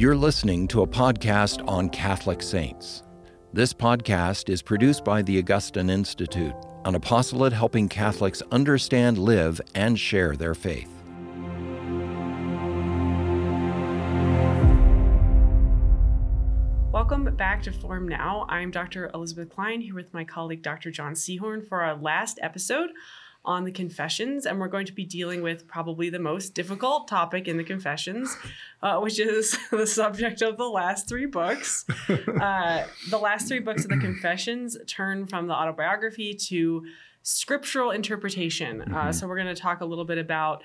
You're listening to a podcast on Catholic saints. This podcast is produced by the Augustine Institute, an apostolate helping Catholics understand, live, and share their faith. Welcome back to Formed Now. I'm Dr. Elizabeth Klein here with my colleague Dr. John Sehorn for our last episode on the confessions, and we're going to be dealing with probably the most difficult topic in the confessions, uh, which is the subject of the last three books. Uh, the last three books of the confessions turn from the autobiography to scriptural interpretation. Uh, mm-hmm. so we're going to talk a little bit about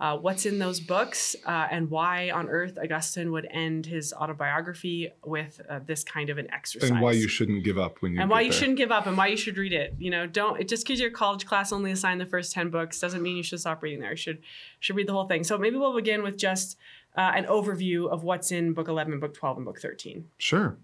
uh, what's in those books uh, and why on earth Augustine would end his autobiography with uh, this kind of an exercise. And why you shouldn't give up when you and why you there. shouldn't give up and why you should read it. You know, don't it just because your college class only assigned the first ten books doesn't mean you should stop reading there. You should should read the whole thing. So maybe we'll begin with just uh, an overview of what's in book eleven, book twelve, and book thirteen. Sure.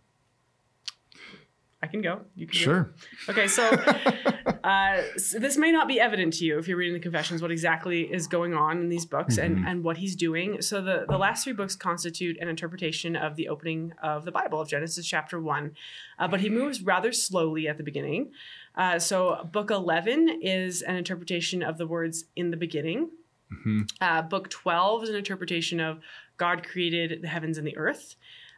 I can go. You can sure. Go. Okay, so, uh, so, this may not be evident to you if you're reading the confessions what exactly is going on in these books mm-hmm. and, and what he's doing. So the, the last three books constitute an interpretation of the opening of the Bible of Genesis chapter one, uh, but he moves rather slowly at the beginning. Uh, so book eleven is an interpretation of the words in the beginning. Mm-hmm. Uh, book twelve is an interpretation of God created the heavens and the earth.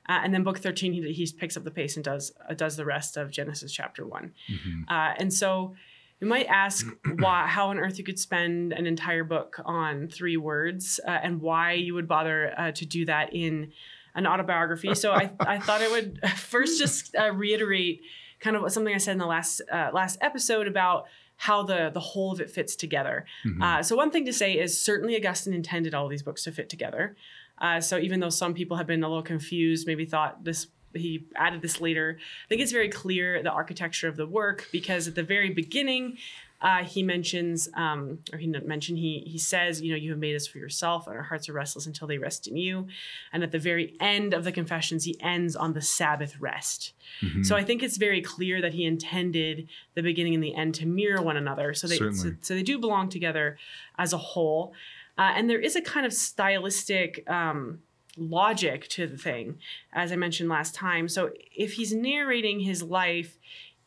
Uh, and then book 13 he, he picks up the pace and does uh, does the rest of genesis chapter one mm-hmm. uh, and so you might ask why how on earth you could spend an entire book on three words uh, and why you would bother uh, to do that in an autobiography so I, I thought i would first just uh, reiterate kind of something i said in the last last episode about how the the whole of it fits together. Mm-hmm. Uh, so one thing to say is certainly Augustine intended all these books to fit together. Uh, so even though some people have been a little confused, maybe thought this he added this later, I think it's very clear the architecture of the work because at the very beginning. Uh, he mentions, um, or he mentioned, he he says, you know, you have made us for yourself, and our hearts are restless until they rest in you. And at the very end of the confessions, he ends on the Sabbath rest. Mm-hmm. So I think it's very clear that he intended the beginning and the end to mirror one another. So they so, so, they do belong together as a whole. Uh, and there is a kind of stylistic um, logic to the thing, as I mentioned last time. So if he's narrating his life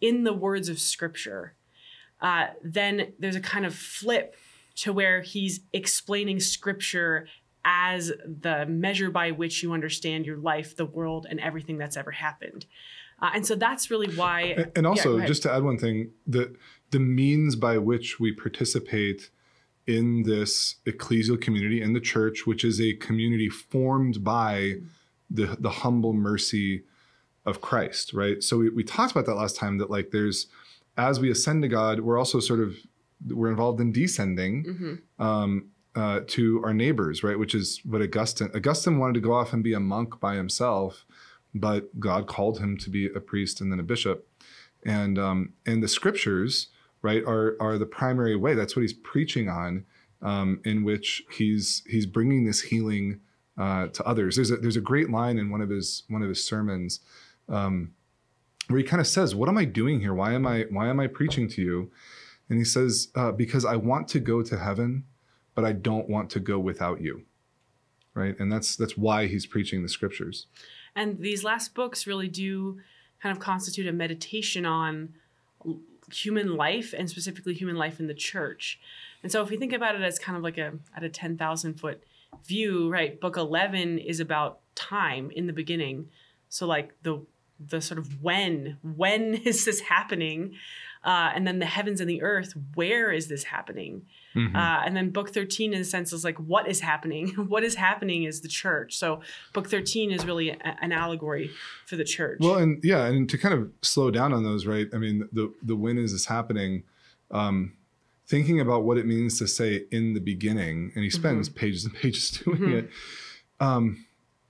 in the words of scripture, uh, then there's a kind of flip to where he's explaining scripture as the measure by which you understand your life, the world, and everything that's ever happened. Uh, and so that's really why. And also, yeah, just to add one thing, the the means by which we participate in this ecclesial community in the church, which is a community formed by the the humble mercy of Christ, right? So we, we talked about that last time that like there's as we ascend to God, we're also sort of we're involved in descending mm-hmm. um, uh, to our neighbors, right? Which is what Augustine Augustine wanted to go off and be a monk by himself, but God called him to be a priest and then a bishop, and um, and the scriptures right, are are the primary way. That's what he's preaching on, um, in which he's he's bringing this healing uh, to others. There's a there's a great line in one of his one of his sermons um, where he kind of says, "What am I doing here? Why am I why am I preaching to you?" And he says, uh, "Because I want to go to heaven, but I don't want to go without you." Right, and that's that's why he's preaching the scriptures. And these last books really do kind of constitute a meditation on human life and specifically human life in the church. And so if we think about it as kind of like a at a 10,000 foot view, right? Book 11 is about time in the beginning. So like the the sort of when when is this happening uh, and then the heavens and the earth where is this happening mm-hmm. uh, and then book 13 in a sense is like what is happening what is happening is the church so book 13 is really a, an allegory for the church well and yeah and to kind of slow down on those right i mean the the when is this happening um, thinking about what it means to say in the beginning and he spends mm-hmm. pages and pages doing mm-hmm. it um,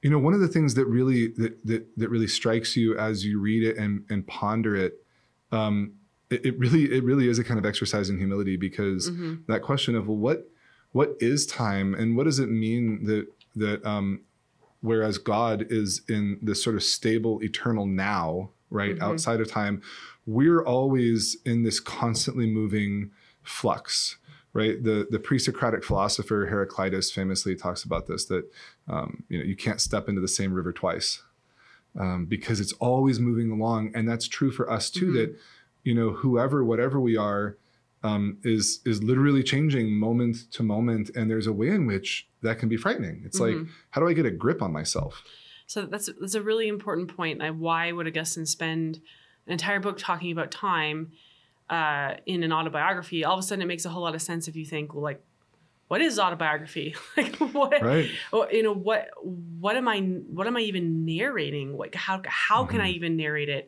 you know, one of the things that really that that, that really strikes you as you read it and and ponder it, um, it, it, really it really is a kind of exercise in humility because mm-hmm. that question of well, what what is time and what does it mean that that um, whereas God is in this sort of stable eternal now, right mm-hmm. outside of time, we're always in this constantly moving flux right? The the pre-Socratic philosopher Heraclitus famously talks about this that um, you know you can't step into the same river twice um, because it's always moving along, and that's true for us too. Mm-hmm. That you know whoever whatever we are um, is is literally changing moment to moment, and there's a way in which that can be frightening. It's mm-hmm. like how do I get a grip on myself? So that's that's a really important point. Like why would Augustine spend an entire book talking about time? uh, in an autobiography, all of a sudden it makes a whole lot of sense if you think, well, like, what is autobiography? like, what, right. you know, what, what am I, what am I even narrating? Like, how, how mm-hmm. can I mm-hmm. even narrate it?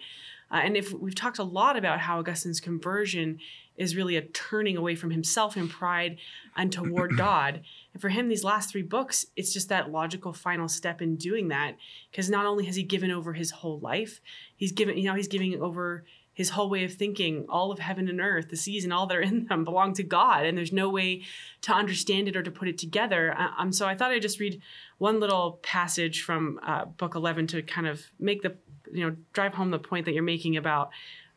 Uh, and if we've talked a lot about how Augustine's conversion is really a turning away from himself in pride and toward God. And for him, these last three books, it's just that logical final step in doing that. Because not only has he given over his whole life, he's given, you know, he's giving over his whole way of thinking, all of heaven and earth, the seas and all that are in them belong to God, and there's no way to understand it or to put it together. Um, so I thought I'd just read one little passage from uh, Book 11 to kind of make the, you know, drive home the point that you're making about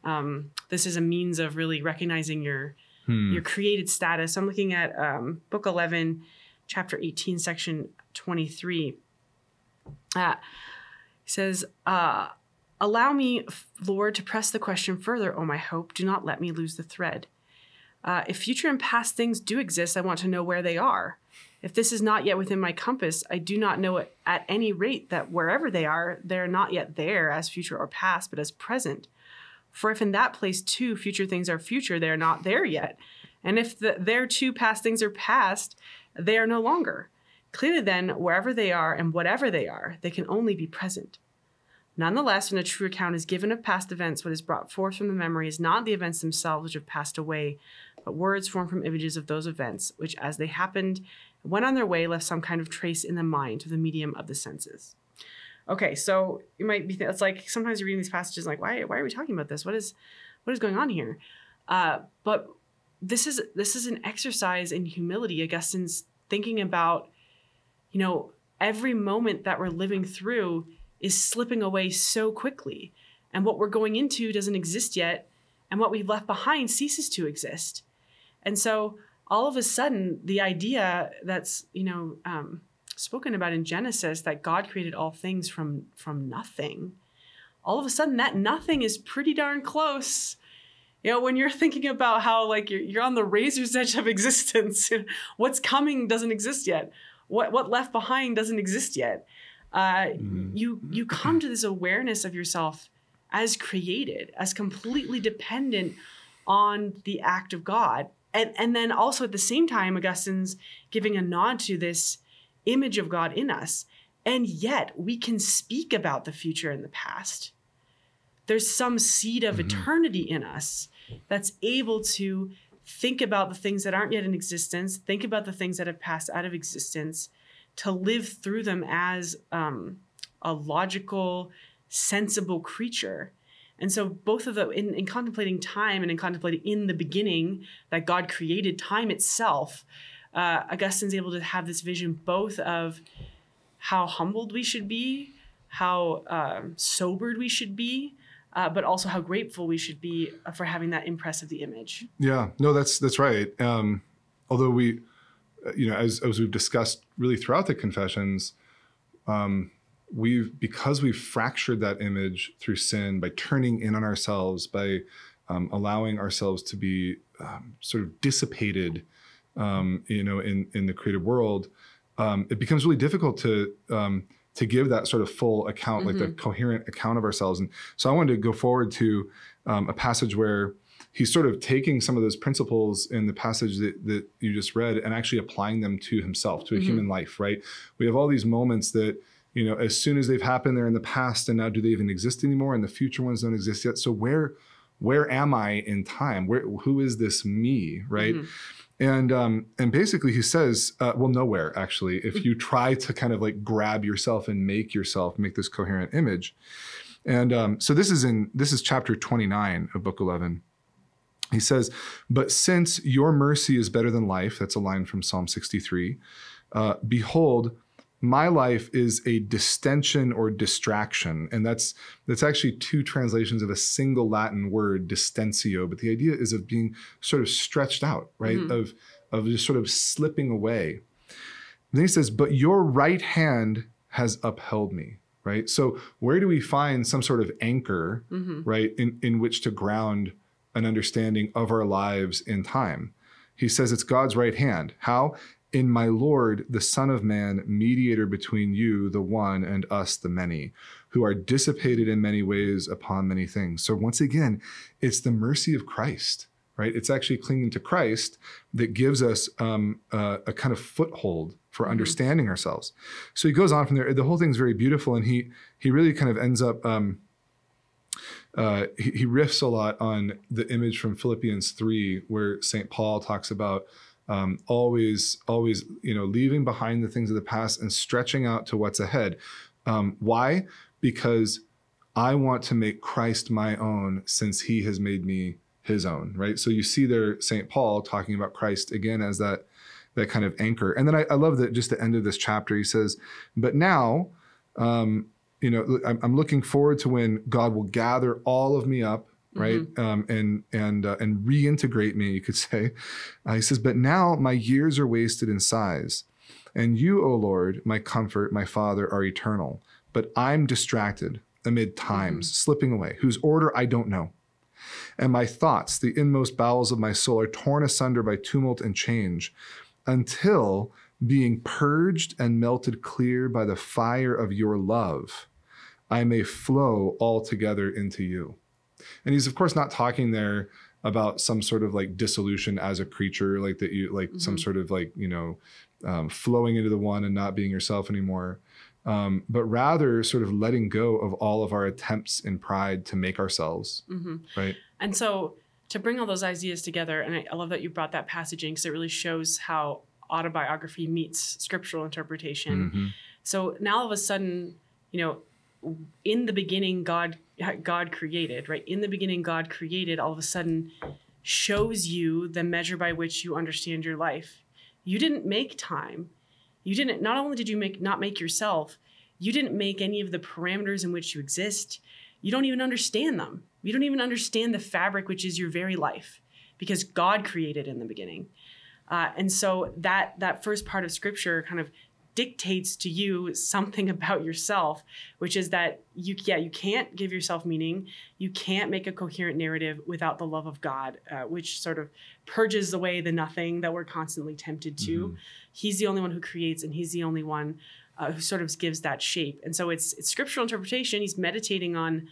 um, this is a means of really recognizing your hmm. your created status. I'm looking at um, Book 11, Chapter 18, Section 23. Uh, says. Uh, Allow me, Lord, to press the question further, Oh, my hope. Do not let me lose the thread. Uh, if future and past things do exist, I want to know where they are. If this is not yet within my compass, I do not know at any rate that wherever they are, they are not yet there as future or past, but as present. For if in that place too future things are future, they are not there yet. And if the, there too past things are past, they are no longer. Clearly, then, wherever they are and whatever they are, they can only be present. Nonetheless, when a true account is given of past events, what is brought forth from the memory is not the events themselves which have passed away, but words formed from images of those events, which, as they happened, went on their way, left some kind of trace in the mind through the medium of the senses. Okay, so you might be, it's like sometimes you're reading these passages like, why, why are we talking about this? What is, what is going on here? Uh, but this is this is an exercise in humility. Augustine's thinking about, you know, every moment that we're living through is slipping away so quickly. And what we're going into doesn't exist yet. And what we've left behind ceases to exist. And so all of a sudden, the idea that's, you know, um, spoken about in Genesis that God created all things from, from nothing, all of a sudden that nothing is pretty darn close you know when you're thinking about how like you're, you're on the razor's edge of existence what's coming doesn't exist yet what what left behind doesn't exist yet uh, mm-hmm. you you come to this awareness of yourself as created, as completely dependent on the act of God. And, and then also at the same time, Augustine's giving a nod to this image of God in us. And yet we can speak about the future and the past. There's some seed of mm-hmm. eternity in us that's able to think about the things that aren't yet in existence, think about the things that have passed out of existence, to live through them as um, a logical, sensible creature. And so, both of the, in, in, contemplating time and in contemplating in the beginning that God created time itself, uh, Augustine's able to have this vision both of how humbled we should be, how uh, sobered we should be, uh, but also how grateful we should be for having that impress of the image. Yeah, no, that's that's right. Um, although we, uh, you know, as, as we've discussed really throughout the confessions, um, we've because we've fractured that image through sin by turning in on ourselves, by um, allowing ourselves to be um, sort of dissipated, um, you know, in in the created world, um, it becomes really difficult to um, to give that sort of full account, mm-hmm. like the mm-hmm. coherent account of ourselves. And so I wanted to go forward to a passage where he's sort of taking some of those principles in the passage that, that you just read and actually applying them to himself, to a mm-hmm. human life, right? We have all these moments that, you know, as soon as they've happened, they're in the past, and now do they even exist anymore? And the future ones don't exist yet. So where where am I in time? Where who is this me, right? Mm-hmm. And um, and basically he says, uh, well, nowhere actually. If you try to kind of like grab yourself and make yourself make this coherent image, and um, so this is in this is chapter twenty nine of book eleven. He says, But since your mercy is better than life, that's a line from Psalm 63, uh, behold, my life is a distension or distraction and that's that's actually two translations of a single latin word distentio but the idea is of being sort of stretched out right mm-hmm. of of just sort of slipping away. Then he says, But your right hand has upheld me, right? So, where do we find some sort of anchor, Mm-hmm. right, in, in which to ground an understanding of our lives in time? He says it's God's right hand. How? In my Lord, the Son of Man, mediator between you, the one, and us, the many, who are dissipated in many ways upon many things. So, once again, it's the mercy of Christ, right? It's actually clinging to Christ that gives us um, uh, a kind of foothold for Mhm. understanding ourselves. So he goes on from there. The whole thing's very beautiful, and he he really kind of ends up. Um, uh, he, he riffs a lot on the image from Philippians three, where Saint Paul talks about um, always, always, you know, leaving behind the things of the past and stretching out to what's ahead. Um, why? Because I want to make Christ my own, since He has made me His own. Right. So you see there Saint Paul talking about Christ again as that that kind of anchor. And then I, I love that just the end of this chapter. He says, "But now." Um, you know, I'm looking forward to when God will gather all of me up, right, um, and and uh, and reintegrate me. You could say. Uh, he says, "But now my years are wasted in sighs, and you, O Lord, my comfort, my Father, are eternal. But I'm distracted amid times slipping away, whose order I don't know." And my thoughts, the inmost bowels of my soul, are torn asunder by tumult and change, until being purged and melted clear by the fire of your love, I may flow altogether into you. And he's, of course, not talking there about some sort of like dissolution as a creature, like that you, like some Mhm. sort of like, you know, um, flowing into the one and not being yourself anymore. Um, but rather sort of letting go of all of our attempts in pride to make ourselves, Mm-hmm. right? And so to bring all those ideas together, and I, love that you brought that passage in because it really shows how autobiography meets scriptural interpretation. Mhm. So now all of a sudden, you know, in the beginning, God God created, right? In the beginning, God created. All of a sudden, shows you the measure by which you understand your life. You didn't make time. You didn't. Not only did you make not make yourself, you didn't make any of the parameters in which you exist. You don't even understand them. You don't even understand the fabric which is your very life, because God created in the beginning. Uh, and so that that first part of Scripture kind of dictates to you something about yourself, which is that you yeah you can't give yourself meaning, you can't make a coherent narrative without the love of God, uh, which sort of purges away the nothing that we're constantly tempted to. Mhm. He's the only one who creates, and he's the only one uh, who sort of gives that shape. And so it's it's scriptural interpretation. He's meditating on,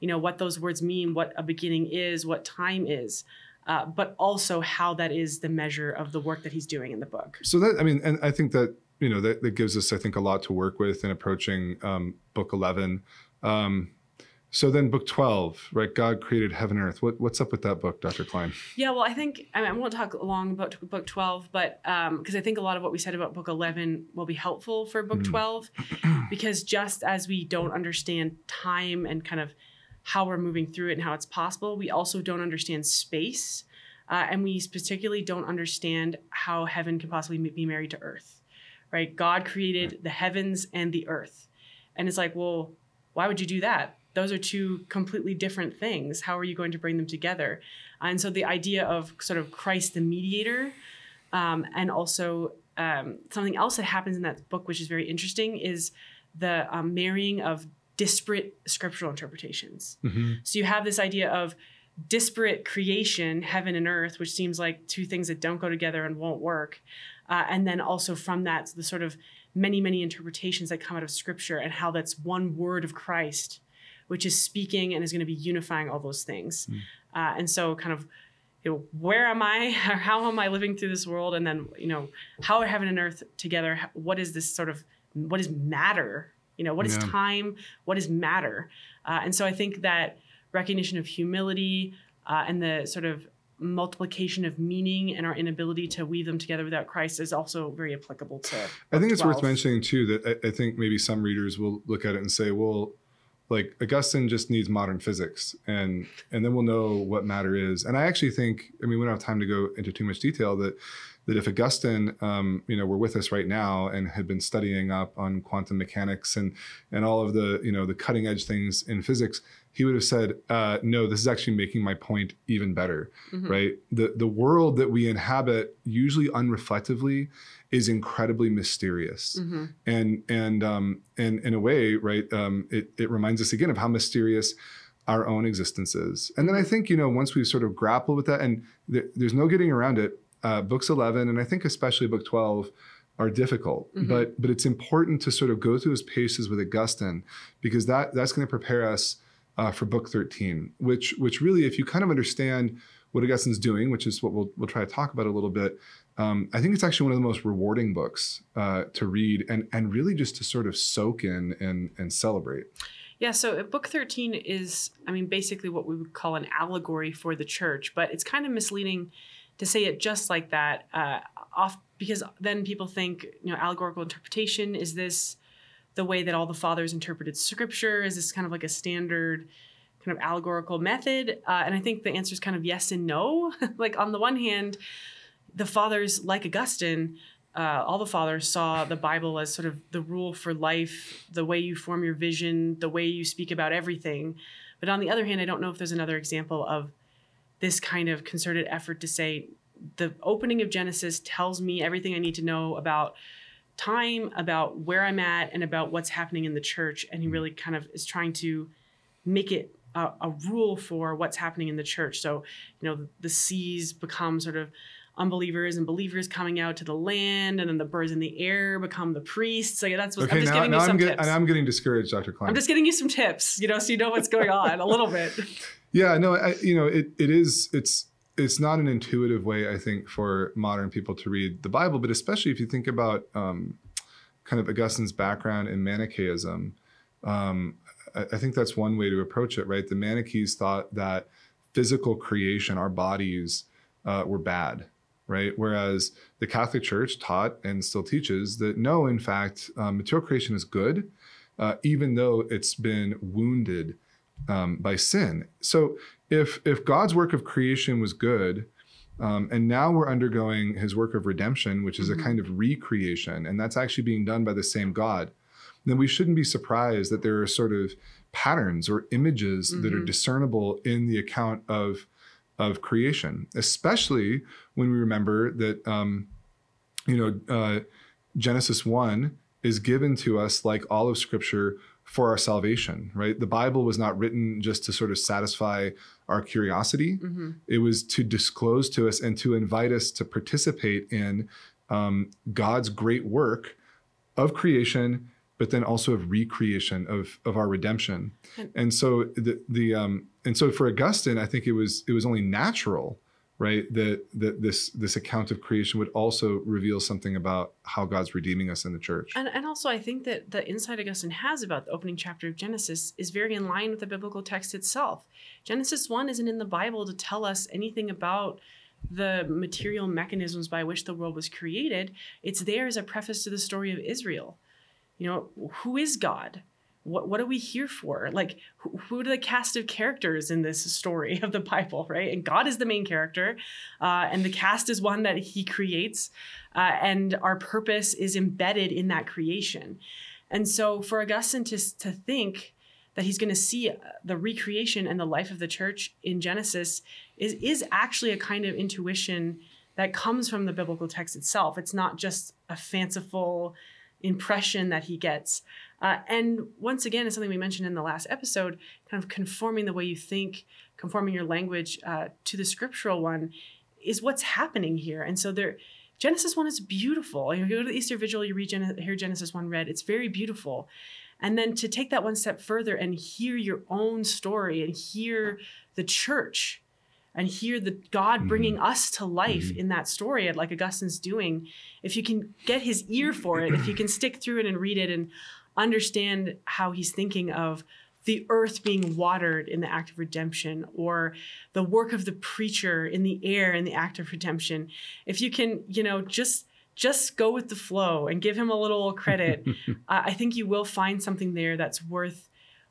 you know, what those words mean, what a beginning is, what time is. Uh, but also how that is the measure of the work that he's doing in the book. So that I mean, and I think that you know that, that gives us, I think, a lot to work with in approaching um, book eleven. Um, so then, book twelve, right? God created heaven and earth. What, what's up with that book, Dr. Klein? Yeah, well, I think I, mean, I won't talk long about book 12, but because I think a lot of what we said about book 11 will be helpful for book Mm. 12, because just as we don't understand time and kind of how we're moving through it and how it's possible, we also don't understand space. Uh, and we particularly don't understand how heaven can possibly be married to earth, right? God created the heavens and the earth. And it's like, well, why would you do that? Those are two completely different things. How are you going to bring them together? And so the idea of sort of Christ the mediator, um, and also um, something else that happens in that book, which is very interesting, is the um, marrying of disparate scriptural interpretations. So you have this idea of disparate creation, heaven and earth, which seems like two things that don't go together and won't work. Uh, and then also from that, the sort of many, many interpretations that come out of scripture and how that's one word of Christ, which is speaking and is going to be unifying all those things. Uh, and so, kind of, you know, where am I? or How am I living through this world? And then, you know, how are heaven and earth together? What is this sort of, what is matter? You know, what is Yeah. time? What is matter? Uh, and so I think that recognition of humility uh, and the sort of multiplication of meaning and our inability to weave them together without Christ is also very applicable to. I think it's worth mentioning too that I, I think maybe some readers will look at it and say, well, like Augustine just needs modern physics, and and then we'll know what matter is. And I actually think, I mean, we don't have time to go into too much detail that that if Augustine, um, you know, were with us right now and had been studying up on quantum mechanics and and all of the you know the cutting edge things in physics, he would have said, uh, "No, this is actually making my point even better." Mm-hmm. Right? The the world that we inhabit, usually unreflectively, is incredibly mysterious, mm-hmm. and and um, and in a way, right? Um, it it reminds us again of how mysterious our own existences. And then I think, you know, once we've sort of grappled with that, and th- there's no getting around it, uh, books 11, and I think especially book 12, are difficult. Mm-hmm. But but it's important to sort of go through those paces with Augustine because that that's going to prepare us uh, for book 13, which which really, if you kind of understand what Augustine's doing, which is what we'll we'll try to talk about a little bit. Um, I think it's actually one of the most rewarding books uh, to read and and really just to sort of soak in and and celebrate. Yeah, so book 13 is, I mean, basically what we would call an allegory for the church, but it's kind of misleading to say it just like that, uh, off because then people think, you know, allegorical interpretation is this the way that all the fathers interpreted scripture? Is this kind of like a standard kind of allegorical method? Uh, and I think the answer is kind of yes and no. like on the one hand, the fathers, like Augustine, uh, all the fathers saw the Bible as sort of the rule for life, the way you form your vision, the way you speak about everything. But on the other hand, I don't know if there's another example of this kind of concerted effort to say the opening of Genesis tells me everything I need to know about time, about where I'm at, and about what's happening in the church. And he mm-hmm. really kind of is trying to make it a, a rule for what's happening in the church. So, you know, the seas become sort of unbelievers and believers coming out to the land, and then the birds in the air become the priests. Like that's what okay, I'm just now, giving now you some I'm get, tips. And I'm getting discouraged, Dr. Klein. I'm just getting you some tips, you know, so you know what's going on a little bit. Yeah, no, I, you know, it it is it's it's not an intuitive way, I think, for modern people to read the Bible, but especially if you think about um, kind of Augustine's background in Manichaeism. Um, I, I think that's one way to approach it, right? The Manichees thought that physical creation, our bodies, uh, were bad, right? Whereas the Catholic Church taught and still teaches that no, in fact, um, material creation is good, uh, even though it's been wounded um, by sin. So if if God's work of creation was good, um, and now we're undergoing His work of redemption, which is mm-hmm. a kind of recreation, and that's actually being done by the same God, then we shouldn't be surprised that there are sort of patterns or images mm-hmm. that are mm-hmm. discernible in the account of of creation, especially when we remember that, um, you know, uh, Genesis 1 is given to us, like all of Scripture, for our salvation, right? The Bible was not written just to sort of satisfy our curiosity, mm-hmm. it was to disclose to us and to invite us to participate in um, God's great work of creation but then also of recreation of of our redemption. And so the the um and so for Augustine, I think it was it was only natural, right, that that this this account of creation would also reveal something about how God's redeeming us in the church. And and also I think that the insight Augustine has about the opening chapter of Genesis is very in line with the biblical text itself. Genesis 1 isn't in the Bible to tell us anything about the material mechanisms by which the world was created. It's there as a preface to the story of Israel you know, who is God? What, what are we here for? Like, who, who, are the cast of characters in this story of the Bible, right? And God is the main character, uh, and the cast is one that He creates, uh, and our purpose is embedded in that creation. And so, for Augustine to, to think that he's going to see uh, the recreation and the life of the church in Genesis is, is actually a kind of intuition that comes from the biblical text itself. It's not just a fanciful, impression that he gets. Uh, and once again, it's something we mentioned in the last episode, kind of conforming the way you think, conforming your language uh, to the scriptural one is what's happening here. And so there, Genesis 1 is beautiful. You, know, you go to the Easter Vigil, you read Gen- hear Genesis 1 read, it's very beautiful. And then to take that one step further and hear your own story and hear the church and hear the God mm-hmm. bringing us to life mm-hmm. in that story, like Augustine's doing, if you can get his ear for it, if you can stick through it and read it and understand how he's thinking of the earth being watered in the act of redemption or the work of the preacher in the air in the act of redemption if you can you know just just go with the flow and give him a little credit uh, i think you will find something there that's worth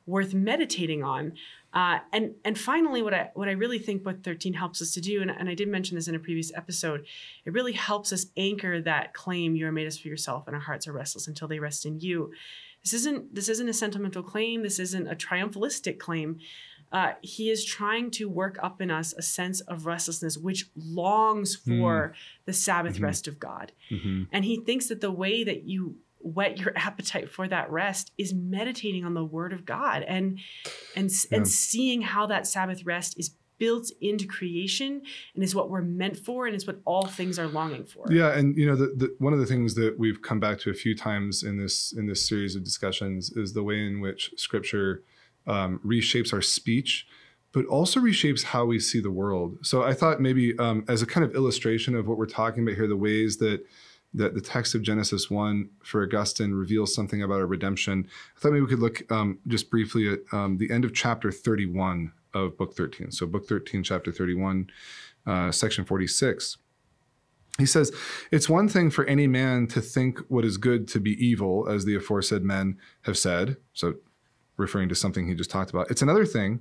worth meditating on. Uh, and and finally, what I what I really think Book 13 helps us to do, and, and I did mention this in a previous episode, it really helps us anchor that claim you are made us for yourself and our hearts are restless until they rest in you. This isn't this isn't a sentimental claim, this isn't a triumphalistic claim. Uh, he is trying to work up in us a sense of restlessness which longs for mm. the Sabbath mm-hmm. rest of God. Mm-hmm. And he thinks that the way that you whet your appetite for that rest is meditating on the word of God and and yeah. and seeing how that Sabbath rest is built into creation and is what we're meant for and is what all things are longing for. Yeah, and you know the, the, one of the things that we've come back to a few times in this in this series of discussions is the way in which Scripture um, reshapes our speech, but also reshapes how we see the world. So I thought maybe um, as a kind of illustration of what we're talking about here, the ways that that the text of Genesis 1 for Augustine reveals something about our redemption. I thought maybe we could look um, just briefly at um, the end of chapter 31 of Book 13. So, Book 13, chapter 31, uh, section 46. He says, It's one thing for any man to think what is good to be evil, as the aforesaid men have said. So, referring to something he just talked about. It's another thing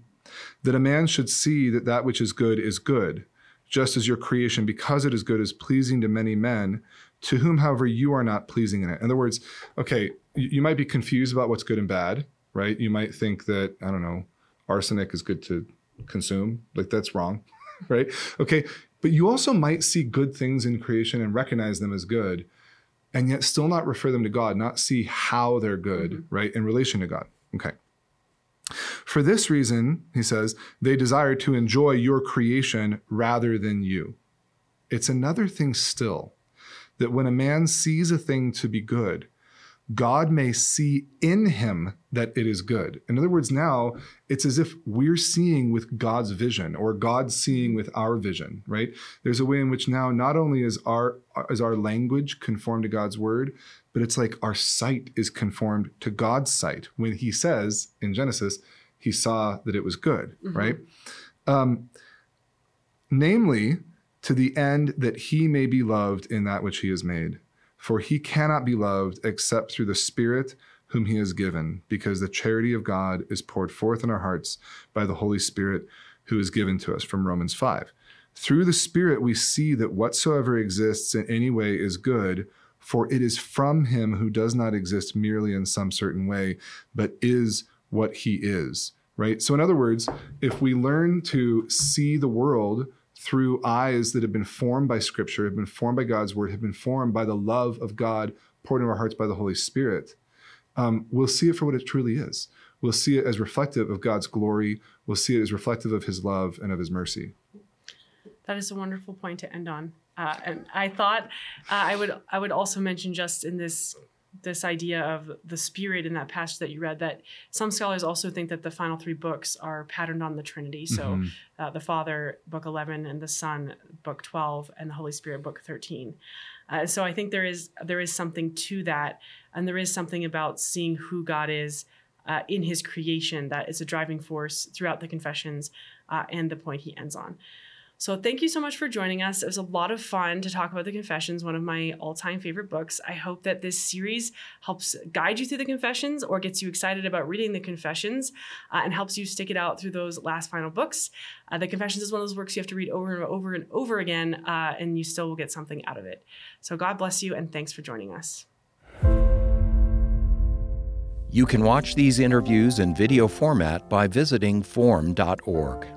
that a man should see that that which is good is good, just as your creation, because it is good, is pleasing to many men to whom, however, you are not pleasing in it. In other words, okay, you might be confused about what's good and bad, right? You might think that, I don't know, arsenic is good to consume. Like that's wrong, right? Okay, but you also might see good things in creation and recognize them as good, and yet still not refer them to God, not see how they're good, mm-hmm. right, in relation to God. Okay. For this reason, he says, they desire to enjoy your creation rather than you. It's another thing still that when a man sees a thing to be good, God may see in him that it is good. In other words, now it's as if we're seeing with God's vision or God seeing with our vision, right? There's a way in which now not only is our is our language conformed to God's word, but it's like our sight is conformed to God's sight. When he says in Genesis, he saw that it was good, mm-hmm. right? Um, namely, to the end that he may be loved in that which he has made. For he cannot be loved except through the Spirit whom he has given, because the charity of God is poured forth in our hearts by the Holy Spirit who is given to us from Romans 5. Through the Spirit, we see that whatsoever exists in any way is good, for it is from him who does not exist merely in some certain way, but is what he is. Right? So, in other words, if we learn to see the world through eyes that have been formed by Scripture, have been formed by God's Word, have been formed by the love of God poured into our hearts by the Holy Spirit, um, we'll see it for what it truly is. We'll see it as reflective of God's glory. We'll see it as reflective of His love and of His mercy. That is a wonderful point to end on. Uh, and I thought uh, I would I would also mention just in this this idea of the spirit in that passage that you read that some scholars also think that the final three books are patterned on the trinity. So mm-hmm. uh, the father book 11 and the son book 12 and the holy spirit book 13 uh, so i think there is there is something to that and there is something about seeing who god is uh, in his creation that is a driving force throughout the confessions uh, and the point he ends on so thank you so much for joining us. It was a lot of fun to talk about the Confessions, one of my all-time favorite books. I hope that this series helps guide you through the Confessions or gets you excited about reading the Confessions uh, and helps you stick it out through those last final books. Uh, the Confessions is one of those works you have to read over and over and over again, uh, and you still will get something out of it. So God bless you, and thanks for joining us. You can watch these interviews in video format by visiting formed.org.